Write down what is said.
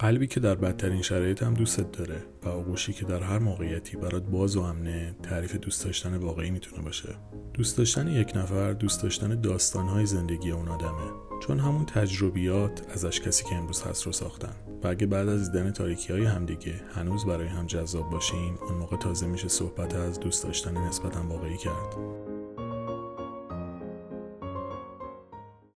قلبی که در بدترین شرایط هم دوستت داره و آغوشی که در هر موقعیتی برات باز و امنه تعریف دوست داشتن واقعی می‌تونه باشه. دوست داشتن یک نفر دوست داشتن داستانهای زندگی اون آدمه. چون همون تجربیات ازش کسی که امروز هست رو ساختن. و اگه بعد از دیدن تاریکی های همدیگه هنوز برای هم جذاب باشیم اون موقع تازه میشه صحبت از دوست داشتن نسبتا واقعی کرد.